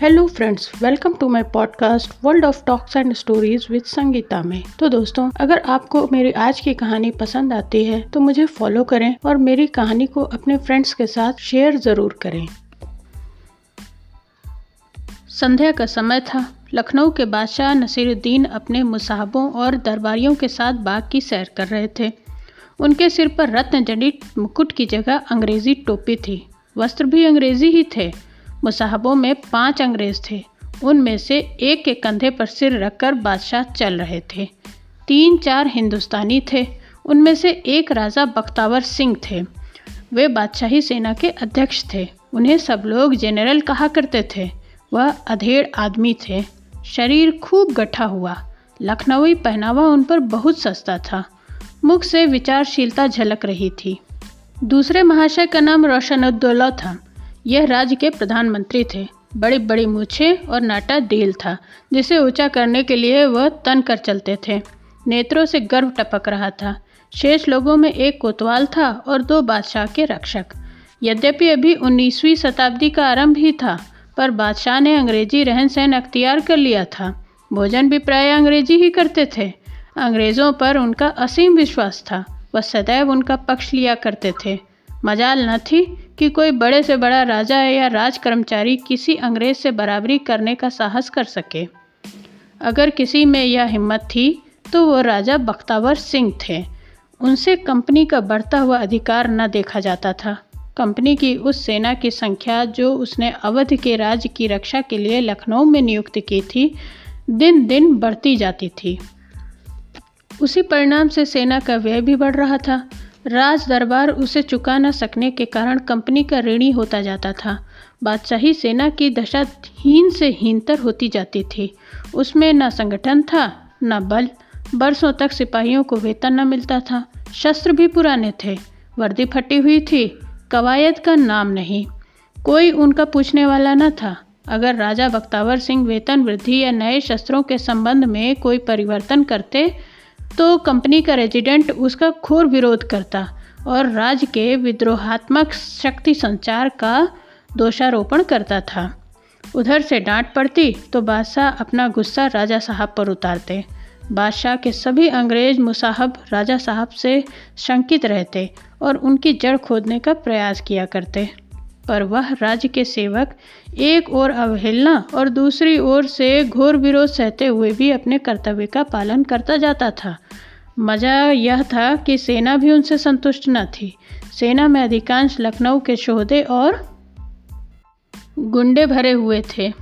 Hello friends welcome to my podcast world of talks and stories with Sangeeta में। तो दोस्तों, अगर आपको मेरी आज की कहानी पसंद आती है तो मुझे फॉलो करें और मेरी कहानी को अपने फ्रेंड्स के साथ शेयर ज़रूर करें। संध्या का समय था। लखनऊ के बादशाह नसीरुद्दीन अपने मुसाहबों और दरबारियों के साथ बाग की सैर कर रहे थे। उनके सिर पर रत्न जड़ित मुकुट की जगह अंग्रेज़ी टोपी थी। वस्त्र भी अंग्रेज़ी ही थे। मुसाहबों में पाँच अंग्रेज़ थे। उनमें से एक के कंधे पर सिर रखकर बादशाह चल रहे थे। तीन चार हिंदुस्तानी थे। उनमें से एक राजा बख्तावर सिंह थे। वे बादशाही सेना के अध्यक्ष थे। उन्हें सब लोग जनरल कहा करते थे। वह अधेड़ आदमी थे। शरीर खूब गठा हुआ। लखनऊई पहनावा उन पर बहुत सस्ता था। मुख से विचारशीलता झलक रही थी। दूसरे महाशय का नाम रोशनुद्दौला था। यह राज्य के प्रधानमंत्री थे। बड़ी बड़ी मूछें और नाटा देल था, जिसे ऊँचा करने के लिए वह तन कर चलते थे। नेत्रों से गर्व टपक रहा था। शेष लोगों में एक कोतवाल था और दो बादशाह के रक्षक। यद्यपि अभी 19वीं शताब्दी का आरंभ ही था, पर बादशाह ने अंग्रेज़ी रहन सहन अख्तियार कर लिया था। भोजन भी प्राय अंग्रेज़ी ही करते थे। अंग्रेज़ों पर उनका असीम विश्वास था। वह सदैव उनका पक्ष लिया करते थे। मजाल न थी कि कोई बड़े से बड़ा राजा या राज कर्मचारी किसी अंग्रेज़ से बराबरी करने का साहस कर सके। अगर किसी में यह हिम्मत थी तो वो राजा बख्तावर सिंह थे। उनसे कंपनी का बढ़ता हुआ अधिकार न देखा जाता था। कंपनी की उस सेना की संख्या जो उसने अवध के राज्य की रक्षा के लिए लखनऊ में नियुक्त की थी दिन दिन बढ़ती जाती थी। उसी परिणाम से सेना का व्यय भी बढ़ रहा था। राज दरबार उसे चुका न सकने के कारण कंपनी का ऋणी होता जाता था। बादशाही सेना की दशा हीन से हीनतर होती जाती थी। उसमें न संगठन था, न बल। बरसों तक सिपाहियों को वेतन न मिलता था। शस्त्र भी पुराने थे। वर्दी फटी हुई थी। कवायद का नाम नहीं। कोई उनका पूछने वाला न था। अगर राजा बख्तावर सिंह वेतन वृद्धि या नए शस्त्रों के संबंध में कोई परिवर्तन करते तो कंपनी का रेजिडेंट उसका घोर विरोध करता और राज्य के विद्रोहात्मक शक्ति संचार का दोषारोपण करता था। उधर से डांट पड़ती तो बादशाह अपना गुस्सा राजा साहब पर उतारते। बादशाह के सभी अंग्रेज़ मुसाहब राजा साहब से शंकित रहते और उनकी जड़ खोदने का प्रयास किया करते। पर वह राज्य के सेवक, एक ओर अवहेलना और दूसरी ओर से घोर विरोध सहते हुए भी अपने कर्तव्य का पालन करता जाता था। मज़ा यह था कि सेना भी उनसे संतुष्ट न थी। सेना में अधिकांश लखनऊ के शोहदे और गुंडे भरे हुए थे।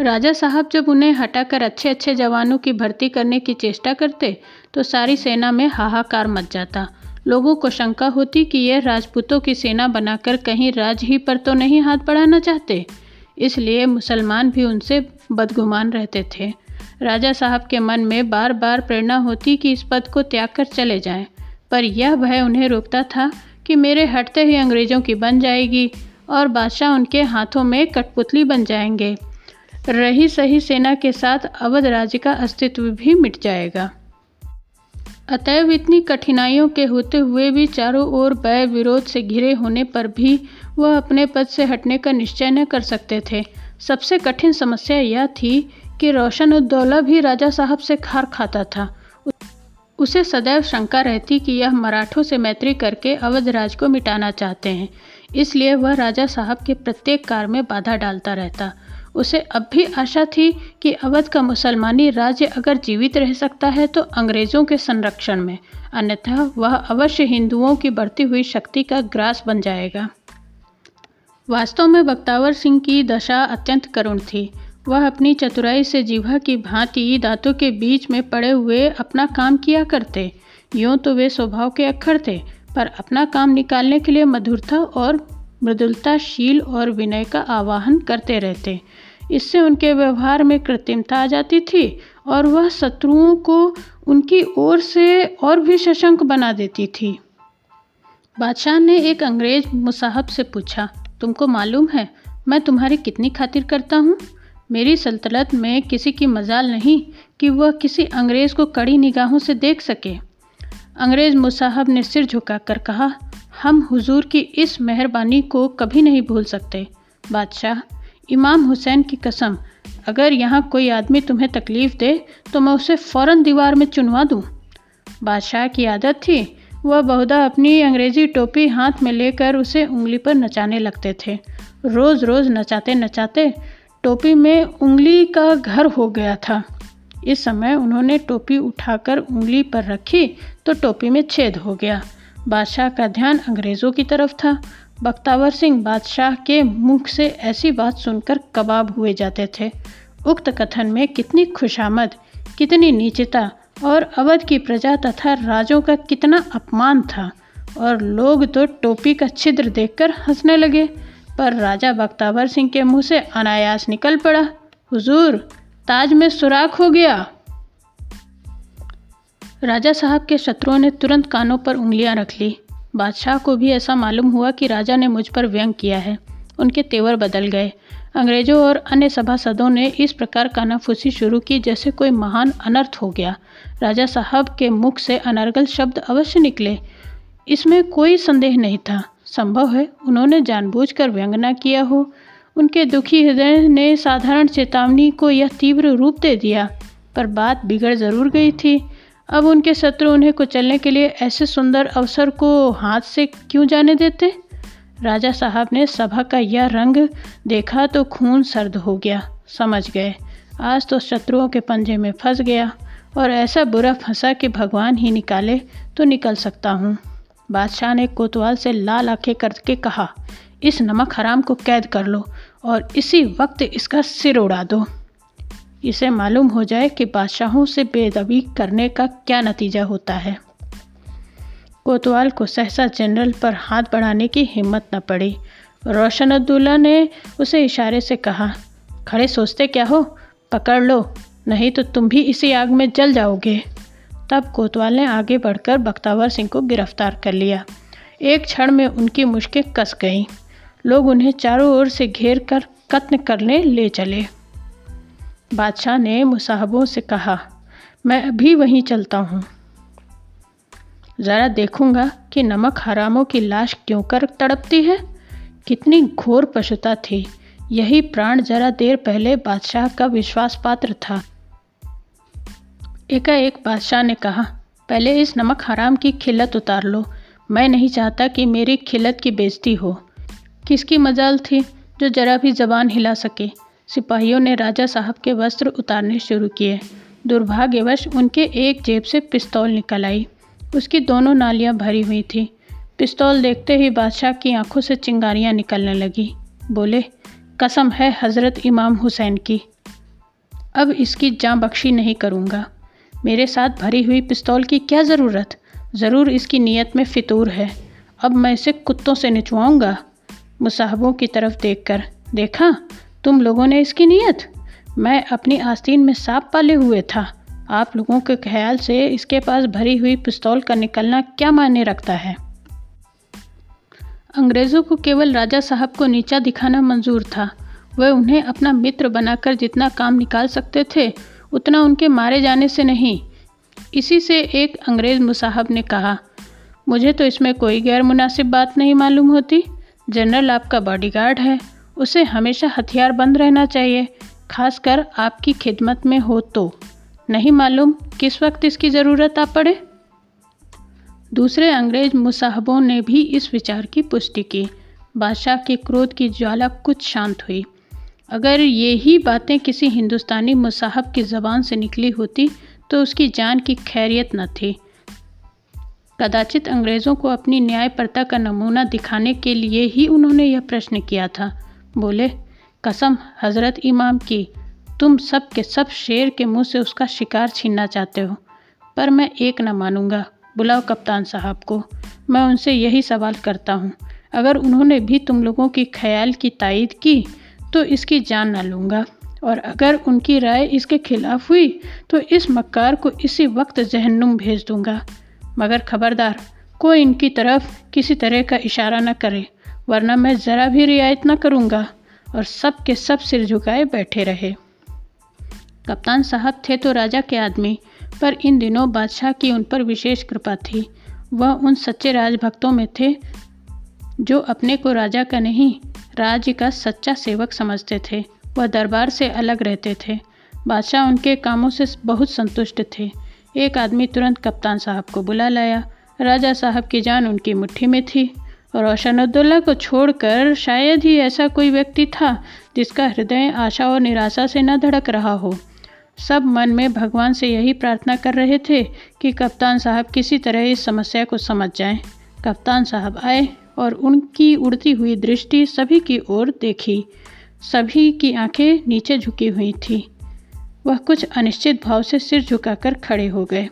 राजा साहब जब उन्हें हटाकर अच्छे अच्छे जवानों की भर्ती करने की चेष्टा करते तो सारी सेना में हाहाकार मच जाता। लोगों को शंका होती कि यह राजपूतों की सेना बनाकर कहीं राज ही पर तो नहीं हाथ बढ़ाना चाहते। इसलिए मुसलमान भी उनसे बदगुमान रहते थे। राजा साहब के मन में बार बार प्रेरणा होती कि इस पद को त्याग कर चले जाएँ, पर यह भय उन्हें रोकता था कि मेरे हटते ही अंग्रेज़ों की बन जाएगी और बादशाह उनके हाथों में कठपुतली बन जाएँगे। रही सही सेना के साथ अवध राज्य का अस्तित्व भी मिट जाएगा। अतएव इतनी कठिनाइयों के होते हुए भी चारों ओर भय विरोध से घिरे होने पर भी वह अपने पद से हटने का निश्चय न कर सकते थे। सबसे कठिन समस्या यह थी कि रोशन उद्दौला भी राजा साहब से खार खाता था। उसे सदैव शंका रहती कि यह मराठों से मैत्री करके अवध राज को मिटाना चाहते हैं। इसलिए वह राजा साहब के प्रत्येक कार्य में बाधा डालता रहता। उसे अब भी आशा थी कि अवध का मुसलमानी राज्य अगर जीवित रह सकता है तो अंग्रेज़ों के संरक्षण में, अन्यथा वह अवश्य हिंदुओं की बढ़ती हुई शक्ति का ग्रास बन जाएगा। वास्तव में बख्तावर सिंह की दशा अत्यंत करुण थी। वह अपनी चतुराई से जीवा की भांति दांतों के बीच में पड़े हुए अपना काम किया करते। यूँ तो वे स्वभाव के अक्षर थे, पर अपना काम निकालने के लिए मधुरता और मृदुलताशील और विनय का आवाहन करते रहते। इससे उनके व्यवहार में कृत्रिमता आ जाती थी और वह शत्रुओं को उनकी ओर से और भी सशंक बना देती थी। बादशाह ने एक अंग्रेज़ मुसाहब से पूछा, तुमको मालूम है, मैं तुम्हारी कितनी खातिर करता हूँ? मेरी सल्तनत में किसी की मजाल नहीं कि वह किसी अंग्रेज़ को कड़ी निगाहों से देख सके अंग्रेज़ मुसाहब ने सिर झुकाकर कहा, हम हुजूर की इस मेहरबानी को कभी नहीं भूल सकते। बादशाह इमाम हुसैन की कसम, अगर यहाँ कोई आदमी तुम्हें तकलीफ़ दे तो मैं उसे फ़ौरन दीवार में चुनवा दूँ। बादशाह की आदत थी, वह बहुधा अपनी अंग्रेज़ी टोपी हाथ में लेकर उसे उंगली पर नचाने लगते थे। रोज़ रोज़ नचाते नचाते टोपी में उंगली का घर हो गया था। इस समय उन्होंने टोपी उठाकर उंगली पर रखी तो टोपी में छेद हो गया। बादशाह का ध्यान अंग्रेज़ों की तरफ़ था। बख्तावर सिंह बादशाह के मुख से ऐसी बात सुनकर कबाब हुए जाते थे। उक्त कथन में कितनी खुशामद, कितनी नीचता और अवध की प्रजा तथा राजों का कितना अपमान था और लोग तो टोपी का छिद्र देखकर हंसने लगे, पर राजा बख्तावर सिंह के मुँह से अनायास निकल पड़ा, हुजूर, ताज में सुराख हो गया। राजा साहब के शत्रुओं ने तुरंत कानों पर उंगलियाँ रख ली। बादशाह को भी ऐसा मालूम हुआ कि राजा ने मुझ पर व्यंग किया है। उनके तेवर बदल गए। अंग्रेज़ों और अन्य सभासदों ने इस प्रकार कानाफूसी शुरू की जैसे कोई महान अनर्थ हो गया। राजा साहब के मुख से अनर्गल शब्द अवश्य निकले। इसमें कोई संदेह नहीं था। संभव है उन्होंने जानबूझकर व्यंगना किया हो। उनके दुखी हृदय ने साधारण चेतावनी को यह तीव्र रूप दे दिया, पर बात बिगड़ ज़रूर गई थी। अब उनके शत्रु उन्हें कुचलने के लिए ऐसे सुंदर अवसर को हाथ से क्यों जाने देते? राजा साहब ने सभा का यह रंग देखा तो खून सर्द हो गया, समझ गए। आज तो शत्रुओं के पंजे में फंस गया और ऐसा बुरा फंसा कि भगवान ही निकाले तो निकल सकता हूँ। बादशाह ने कोतवाल से लाल आँखें करके कहा, इस नमक हराम को कैद कर लो और इसी वक्त इसका सिर उड़ा दो। इसे मालूम हो जाए कि बादशाहों से बेदबी करने का क्या नतीजा होता है। कोतवाल को सहसा जनरल पर हाथ बढ़ाने की हिम्मत न पड़ी। रोशन अब्दुल्ला ने उसे इशारे से कहा, खड़े सोचते क्या हो? पकड़ लो, नहीं तो तुम भी इसी आग में जल जाओगे। तब कोतवाल ने आगे बढ़कर बख्तावर सिंह को गिरफ़्तार कर लिया। एक क्षण में उनकी मुश्कें कस गईं। लोग उन्हें चारों ओर से घेर कर कत्न करने ले चले। बादशाह ने मुसाहबों से कहा, मैं अभी वहीं चलता हूँ। ज़रा देखूँगा कि नमक हरामों की लाश क्यों कर तड़पती है। कितनी घोर पशुता थी। यही प्राण जरा देर पहले बादशाह का विश्वास पात्र था। एकाएक बादशाह ने कहा, पहले इस नमक हराम की खिलत उतार लो। मैं नहीं चाहता कि मेरी खिलत की बेइज्जती हो। किसकी मजाल थी जो जरा भी जबान हिला सके। सिपाहियों ने राजा साहब के वस्त्र उतारने शुरू किए। दुर्भाग्यवश, उनके एक जेब से पिस्तौल निकल आई। उसकी दोनों नालियाँ भरी हुई थी। पिस्तौल देखते ही बादशाह की आँखों से चिंगारियाँ निकलने लगी। बोले, कसम है हज़रत इमाम हुसैन की। अब इसकी जाँ बख्शी नहीं करूँगा। मेरे साथ भरी हुई पिस्तौल की क्या ज़रूरत? ज़रूर इसकी नीयत में फितूर है। अब मैं इसे कुत्तों से निचवाऊँगा मुसाहबों की तरफ़ देखकर, देखा? तुम लोगों ने इसकी नीयत? मैं अपनी आस्तीन में सांप पाले हुए था। आप लोगों के ख्याल से इसके पास भरी हुई पिस्तौल का निकलना क्या मायने रखता है? अंग्रेज़ों को केवल राजा साहब को नीचा दिखाना मंजूर था। वह उन्हें अपना मित्र बनाकर जितना काम निकाल सकते थे, उतना उनके मारे जाने से नहीं। इसी से एक अंग्रेज़ मुसाहब ने कहा, मुझे तो इसमें कोई गैर मुनासिब बात नहीं मालूम होती। जनरल आपका बॉडीगार्ड है। उसे हमेशा हथियार बंद रहना चाहिए, खासकर आपकी खिदमत में हो तो। नहीं मालूम किस वक्त इसकी ज़रूरत आ पड़े? दूसरे अंग्रेज़ मुसाहबों ने भी इस विचार की पुष्टि की। बादशाह के क्रोध की ज्वाला कुछ शांत हुई। अगर ये ही बातें किसी हिंदुस्तानी मुसाहब की ज़बान से निकली होती तो उसकी जान की खैरियत न थी। कदाचित अंग्रेज़ों को अपनी न्यायपरता का नमूना दिखाने के लिए ही उन्होंने यह प्रश्न किया था। बोले, कसम, हज़रत इमाम की, तुम सब के सब शेर के मुँह से उसका शिकार छीनना चाहते हो, पर मैं एक न मानूँगा, बुलाओ कप्तान साहब को, मैं उनसे यही सवाल करता हूँ, अगर उन्होंने भी तुम लोगों की ख्याल की तायद की तो इसकी जान ना लूँगा, और अगर उनकी राय इसके खिलाफ हुई तो इस मक्कार को इसी वक्त जहन्नुम भेज दूँगा, मगर खबरदार, कोई इनकी तरफ़ किसी तरह का इशारा न करे। वरना मैं ज़रा भी रियायत न करूँगा और सब के सब सिर झुकाए बैठे रहे। कप्तान साहब थे तो राजा के आदमी, पर इन दिनों बादशाह की उन पर विशेष कृपा थी। वह उन सच्चे राजभक्तों में थे, जो अपने को राजा का नहीं, राज्य का सच्चा सेवक समझते थे। वह दरबार से अलग रहते थे। बादशाह उनके कामों से बहुत संतुष्ट थे। एक आदमी तुरंत कप्तान साहब को बुला लाया। राजा साहब की जान उनकी मुट्ठी में थी। रोशनुद्दौला को छोड़कर शायद ही ऐसा कोई व्यक्ति था जिसका हृदय आशा और निराशा से न धड़क रहा हो। सब मन में भगवान से यही प्रार्थना कर रहे थे कि कप्तान साहब किसी तरह इस समस्या को समझ जाएँ। कप्तान साहब आए और उनकी उड़ती हुई दृष्टि सभी की ओर देखी। सभी की आँखें नीचे झुकी हुई थी। वह कुछ अनिश्चित भाव से सिर झुकाकर खड़े हो गए।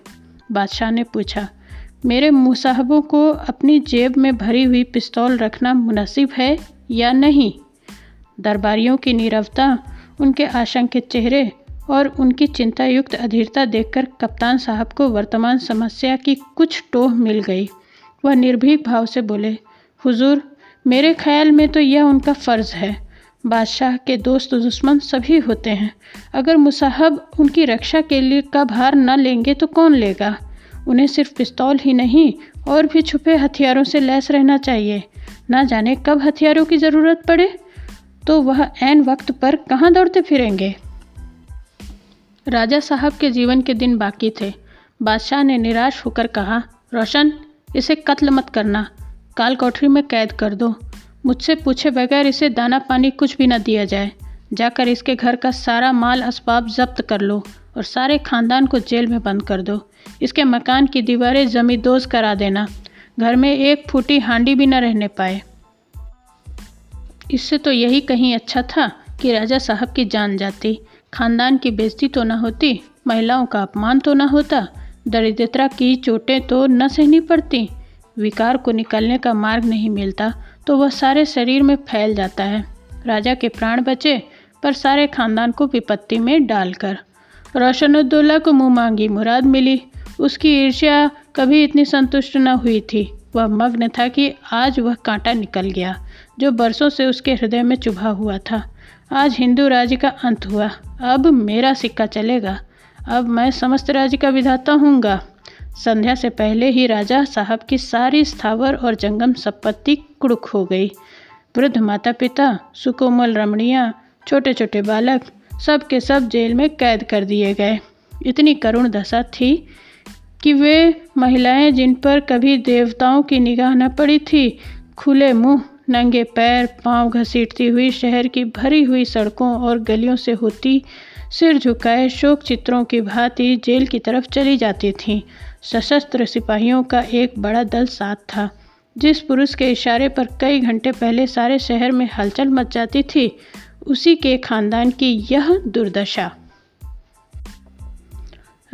बादशाह ने पूछा मेरे मुसाहबों को अपनी जेब में भरी हुई पिस्तौल रखना मुनासिब है या नहीं? दरबारियों की नीरवता, उनके आशंकित चेहरे और उनकी चिंतायुक्त अधीरता देखकर कप्तान साहब को वर्तमान समस्या की कुछ टोह मिल गई। वह निर्भीक भाव से बोले, हुजूर, मेरे ख्याल में तो यह उनका फ़र्ज़ है। बादशाह के दोस्त दुश्मन सभी होते हैं। अगर मुसाहब उनकी रक्षा के लिए का भार न लेंगे तो कौन लेगा? उन्हें सिर्फ़ पिस्तौल ही नहीं, और भी छुपे हथियारों से लैस रहना चाहिए। ना जाने कब हथियारों की ज़रूरत पड़े। तो वह ऐन वक्त पर कहाँ दौड़ते फिरेंगे? राजा साहब के जीवन के दिन बाकी थे। बादशाह ने निराश होकर कहा, रोशन, इसे कत्ल मत करना। काल कोठरी में कैद कर दो। मुझसे पूछे बगैर इसे दाना पानी कुछ भी ना दिया जाए। जाकर इसके घर का सारा माल, असबाब जब्त कर लो। और सारे खानदान को जेल में बंद कर दो। इसके मकान की दीवारें जमींदोज करा देना। घर में एक फूटी हांडी भी न रहने पाए। इससे तो यही कहीं अच्छा था कि राजा साहब की जान जाती। खानदान की बेइज्जती तो न होती, महिलाओं का अपमान तो न होता, दरिद्रता की चोटें तो न सहनी पड़ती। विकार को निकलने का मार्ग नहीं मिलता तो वह सारे शरीर में फैल जाता है। राजा के प्राण बचे, पर सारे खानदान को विपत्ति में डालकर। रोशनुद्दौला को मुँह मांगी मुराद मिली। उसकी ईर्ष्या कभी इतनी संतुष्ट न हुई थी। वह मग्न था कि आज वह कांटा निकल गया, जो बरसों से उसके हृदय में चुभा हुआ था। आज हिंदू राज्य का अंत हुआ। अब मेरा सिक्का चलेगा। अब मैं समस्त राज्य का विधाता हूँगा संध्या से पहले ही राजा साहब की सारी स्थावर और जंगम संपत्ति कुड़क हो गई। वृद्ध माता पिता सुकोमल रमणियाँ छोटे छोटे बालक सब के सब जेल में कैद कर दिए गए। इतनी करुण दशा थी कि वे महिलाएँ जिन पर कभी देवताओं की निगाह न पड़ी थी, खुले मुँह, नंगे पैर, पाँव घसीटती हुई शहर की भरी हुई सड़कों और गलियों से होती सिर झुकाए शोक चित्रों की भांति जेल की तरफ़ चली जाती थीं। सशस्त्र सिपाहियों का एक बड़ा दल साथ था, जिस पुरुष के इशारे पर कई घंटे पहले सारे शहर में हलचल मच जाती थी। उसी के खानदान की यह दुर्दशा।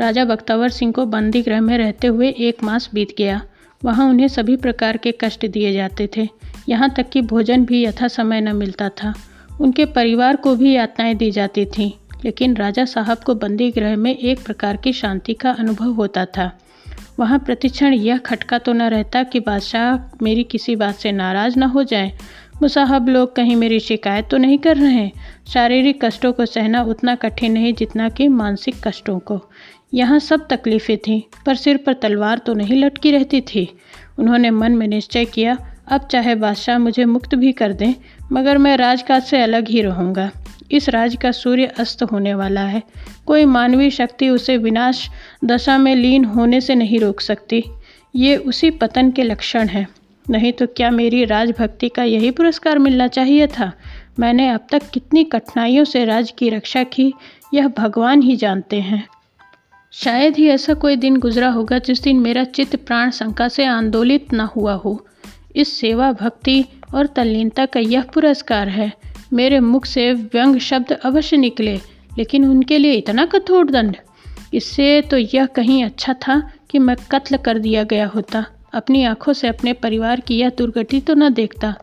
राजा बख्तावर सिंह को बंदी गृह में रहते हुए एक मास बीत गया। वहाँ उन्हें सभी प्रकार के कष्ट दिए जाते थे। यहाँ तक कि भोजन भी यथा समय न मिलता था। उनके परिवार को भी यातनाएँ दी जाती थीं, लेकिन राजा साहब को बंदी गृह में एक प्रकार की शांति का अनुभव होता था। वहाँ प्रतिक्षण यह खटका तो न रहता कि बादशाह मेरी किसी बात से नाराज़ न हो जाए मुसाहब लोग कहीं मेरी शिकायत तो नहीं कर रहे हैं? शारीरिक कष्टों को सहना उतना कठिन नहीं जितना कि मानसिक कष्टों को। यहाँ सब तकलीफ़ें थीं, पर सिर पर तलवार तो नहीं लटकी रहती थी। उन्होंने मन में निश्चय किया, अब चाहे बादशाह मुझे मुक्त भी कर दें, मगर मैं राजकाज से अलग ही रहूँगा। इस राज का सूर्य अस्त होने वाला है। कोई मानवीय शक्ति उसे विनाश दशा में लीन होने से नहीं रोक सकती। ये उसी पतन के लक्षण हैं। नहीं तो क्या मेरी राजभक्ति का यही पुरस्कार मिलना चाहिए था? मैंने अब तक कितनी कठिनाइयों से राज की रक्षा की, यह भगवान ही जानते हैं। शायद ही ऐसा कोई दिन गुजरा होगा जिस दिन मेरा चित्त प्राण शंका से आंदोलित न हुआ हो। इस सेवा भक्ति और तल्लीनता का यह पुरस्कार है। मेरे मुख से व्यंग शब्द अवश्य निकले, लेकिन उनके लिए इतना कठोर दंड। इससे तो यह कहीं अच्छा था कि मैं कत्ल कर दिया गया होता। अपनी आँखों से अपने परिवार की यह दुर्गति तो न देखता।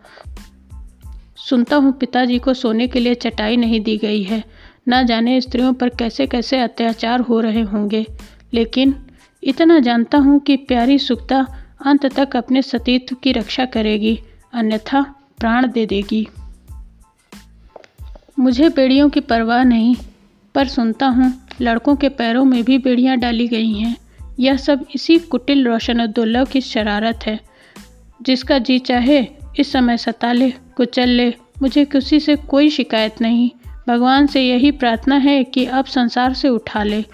सुनता हूँ पिताजी को सोने के लिए चटाई नहीं दी गई है। न जाने स्त्रियों पर कैसे कैसे अत्याचार हो रहे होंगे। लेकिन इतना जानता हूँ कि प्यारी सुक्ता अंत तक अपने सतीत्व की रक्षा करेगी, अन्यथा प्राण दे देगी। मुझे बेड़ियों की परवाह नहीं, पर सुनता हूँ लड़कों के पैरों में भी बेड़ियाँ डाली गई हैं। यह सब इसी कुटिल रोशनदुल्ला की शरारत है। जिसका जी चाहे, इस समय सता ले, कुचल ले, मुझे किसी से कोई शिकायत नहीं। भगवान से यही प्रार्थना है कि अब संसार से उठा ले।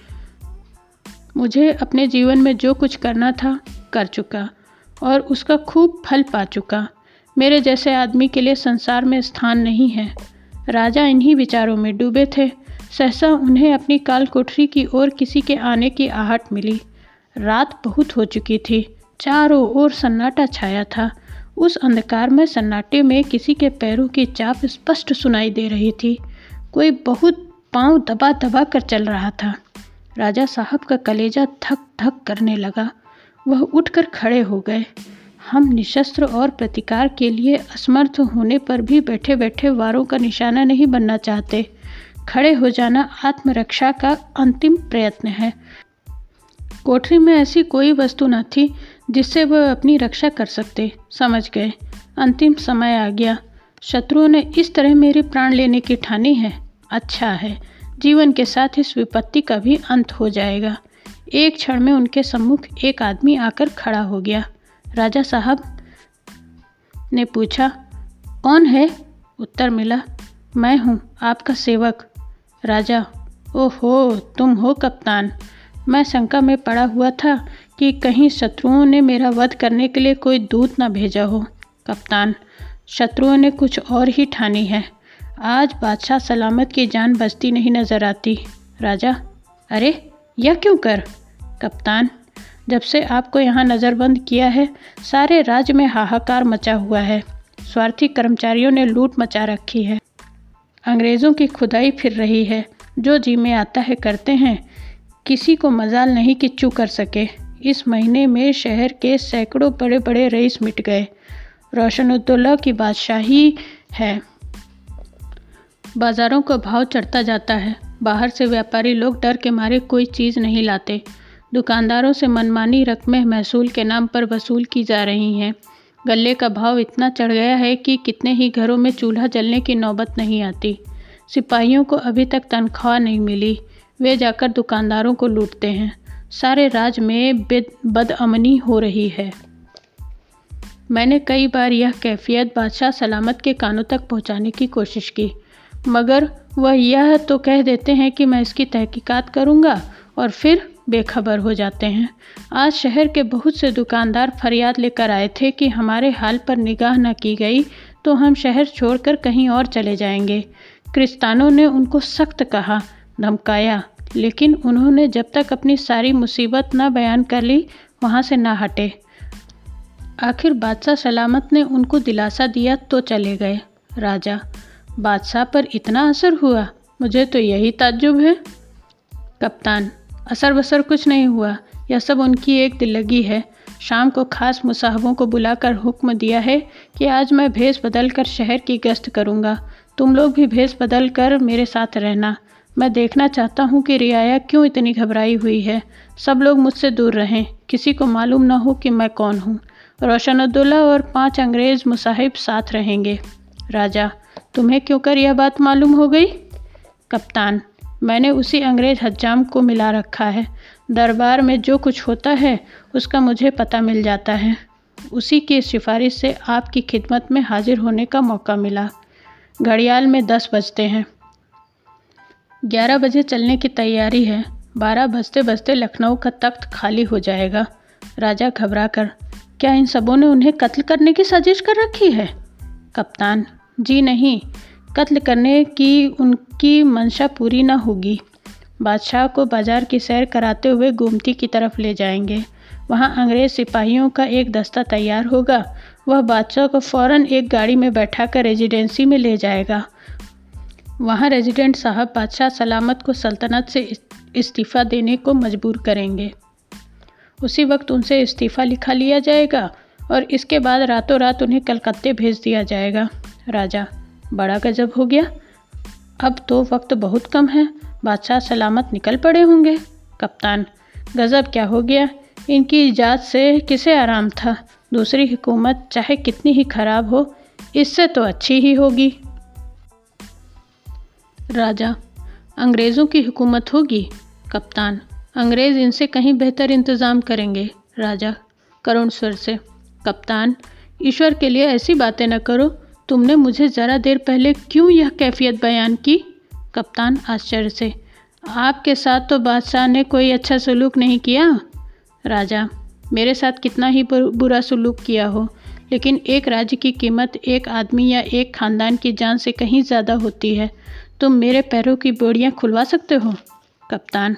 मुझे अपने जीवन में जो कुछ करना था, कर चुका, और उसका खूब फल पा चुका। मेरे जैसे आदमी के लिए संसार में स्थान नहीं है। राजा इन्हीं विचारों में डूबे थे। सहसा उन्हें अपनी काल कोठरी की ओर किसी के आने की आहट मिली। रात बहुत हो चुकी थी। चारों ओर सन्नाटा छाया था। उस अंधकार में सन्नाटे में किसी के पैरों की चाप स्पष्ट सुनाई दे रही थी। कोई बहुत पाँव दबा दबा कर चल रहा था। राजा साहब का कलेजा थक थक करने लगा। वह उठकर खड़े हो गए। हम निशस्त्र और प्रतिकार के लिए असमर्थ होने पर भी बैठे बैठे वारों का निशाना नहीं बनना चाहते। खड़े हो जाना आत्मरक्षा का अंतिम प्रयत्न है। कोठरी में ऐसी कोई वस्तु न थी जिससे वह अपनी रक्षा कर सकते, समझ गए। अंतिम समय आ गया। शत्रुओं ने इस तरह मेरे प्राण लेने की ठानी है। अच्छा है, जीवन के साथ इस विपत्ति का भी अंत हो जाएगा। एक क्षण में उनके सम्मुख एक आदमी आकर खड़ा हो गया। राजा साहब ने पूछा, कौन है? उत्तर मिला, मैं हूँ आपका सेवक। राजा, ओहो, तुम हो कप्तान। मैं शंका में पड़ा हुआ था कि कहीं शत्रुओं ने मेरा वध करने के लिए कोई दूत ना भेजा हो। कप्तान, शत्रुओं ने कुछ और ही ठानी है। आज बादशाह सलामत की जान बचती नहीं नज़र आती। राजा, अरे, यह क्यों कर? कप्तान, जब से आपको यहाँ नज़रबंद किया है, सारे राज्य में हाहाकार मचा हुआ है। स्वार्थी कर्मचारियों ने लूट मचा रखी है। अंग्रेज़ों की खुदाई फिर रही है। जो जी में आता है, करते हैं। किसी को मजाल नहीं कि चू कर सके। इस महीने में शहर के सैकड़ों बड़े बड़े रईस मिट गए। रोशनुद्दौला की बादशाही है। बाज़ारों का भाव चढ़ता जाता है। बाहर से व्यापारी लोग डर के मारे कोई चीज़ नहीं लाते। दुकानदारों से मनमानी रकमें महसूल के नाम पर वसूल की जा रही हैं। गले का भाव इतना चढ़ गया है कि कितने ही घरों में चूल्हा जलने की नौबत नहीं आती। सिपाहियों को अभी तक तनख्वाह नहीं मिली। वे जाकर दुकानदारों को लूटते हैं। सारे राज्य में बदअमनी हो रही है। मैंने कई बार यह कैफियत बादशाह सलामत के कानों तक पहुँचाने की कोशिश की, मगर वह यह तो कह देते हैं कि मैं इसकी तहकीकात करूँगा और फिर बेखबर हो जाते हैं। आज शहर के बहुत से दुकानदार फरियाद लेकर आए थे कि हमारे हाल पर निगाह न की गई तो हम शहर छोड़कर कहीं और चले जाएँगे। क्रिस्तानों ने उनको सख्त कहा, धमकाया लेकिन उन्होंने जब तक अपनी सारी मुसीबत न बयान कर ली, वहाँ से ना हटे। आखिर बादशाह सलामत ने उनको दिलासा दिया तो चले गए। राजा, बादशाह पर इतना असर हुआ? मुझे तो यही ताज्जुब है। कप्तान असर बसर कुछ नहीं हुआ। यह सब उनकी एक दिल लगी है। शाम को खास मुसाहबों को बुलाकर हुक्म दिया है कि आज मैं भेस बदल कर शहर की गश्त करूँगा। तुम लोग भी भेस बदल कर मेरे साथ रहना। मैं देखना चाहता हूँ कि रियाया क्यों इतनी घबराई हुई है। सब लोग मुझसे दूर रहें। किसी को मालूम ना हो कि मैं कौन हूँ। रोशनदुल्ला और पाँच अंग्रेज़ मुसाहिब साथ रहेंगे। राजा, तुम्हें क्यों कर यह बात मालूम हो गई? कप्तान, मैंने उसी अंग्रेज़ हज्जाम को मिला रखा है। दरबार में जो कुछ होता है, उसका मुझे पता मिल जाता है। उसी की सिफारिश से आपकी खिदमत में हाजिर होने का मौका मिला। घड़ियाल में दस बजते हैं। ग्यारह बजे चलने की तैयारी है। बारह बजते बजते लखनऊ का तख्त खाली हो जाएगा। राजा घबरा कर क्या इन सबों ने उन्हें कत्ल करने की साजिश कर रखी है? कप्तान, जी नहीं। कत्ल करने की उनकी मंशा पूरी ना होगी। बादशाह को बाज़ार की सैर कराते हुए गोमती की तरफ़ ले जाएँगे। वहाँ अंग्रेज़ सिपाहियों का एक दस्ता तैयार होगा। वह बादशाह को फ़ौरन एक गाड़ी में बैठा कर रेजिडेंसी में ले जाएगा। वहाँ रेजिडेंट साहब बादशाह सलामत को सल्तनत से इस्तीफ़ा देने को मजबूर करेंगे। उसी वक्त उनसे इस्तीफ़ा लिखा लिया जाएगा और इसके बाद रातों रात उन्हें कलकत्ते भेज दिया जाएगा। राजा, बड़ा गजब हो गया। अब तो वक्त बहुत कम है। बादशाह सलामत निकल पड़े होंगे। कप्तान, गज़ब क्या हो गया? इनकी ईजाद से किसे आराम था? दूसरी हुकूमत चाहे कितनी ही खराब हो, इससे तो अच्छी ही होगी। राजा। अंग्रेज़ों की हुकूमत होगी, कप्तान। अंग्रेज़ इनसे कहीं बेहतर इंतज़ाम करेंगे, राजा। करुण स्वर से, कप्तान, ईश्वर के लिए ऐसी बातें न करो। तुमने मुझे ज़रा देर पहले क्यों यह कैफियत बयान की? कप्तान आश्चर्य से, आपके साथ तो बादशाह ने कोई अच्छा सलूक नहीं किया? राजा, मेरे साथ कितना ही बुरा सलूक किया हो, लेकिन एक राज्य की कीमत एक आदमी या एक खानदान की जान से कहीं ज़्यादा होती है। तुम मेरे पैरों की बोड़ियाँ खुलवा सकते हो? कप्तान,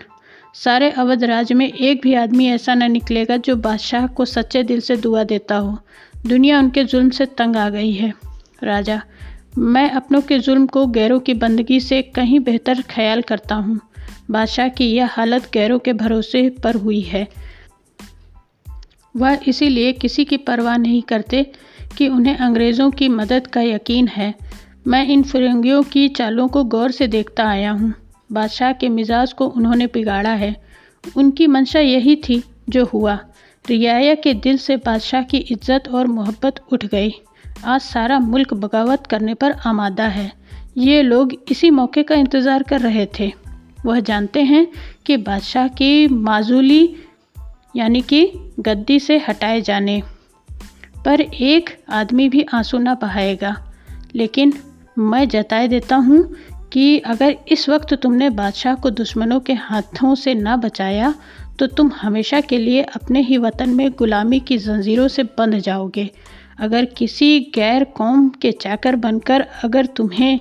सारे अवध राज्य में एक भी आदमी ऐसा न निकलेगा जो बादशाह को सच्चे दिल से दुआ देता हो। दुनिया उनके जुल्म से तंग आ गई है। राजा, मैं अपनों के जुल्म को गैरों की बंदगी से कहीं बेहतर ख्याल करता हूँ। बादशाह की यह हालत गैरों के भरोसे पर हुई है। वह इसीलिए किसी की परवाह नहीं करते कि उन्हें अंग्रेज़ों की मदद का यकीन है। मैं इन फिरंगियों की चालों को गौर से देखता आया हूँ। बादशाह के मिजाज को उन्होंने बिगाड़ा है। उनकी मंशा यही थी जो हुआ। रियाया के दिल से बादशाह की इज़्ज़त और मोहब्बत उठ गई। आज सारा मुल्क बगावत करने पर आमादा है। ये लोग इसी मौके का इंतज़ार कर रहे थे। वह जानते हैं कि बादशाह की माजूली, यानी कि गद्दी से हटाए जाने पर एक आदमी भी आँसू ना बहाएगा। लेकिन मैं जताए देता हूँ कि अगर इस वक्त तुमने बादशाह को दुश्मनों के हाथों से ना बचाया तो तुम हमेशा के लिए अपने ही वतन में गुलामी की जंजीरों से बंध जाओगे। अगर किसी गैर कौम के चाकर बनकर अगर तुम्हें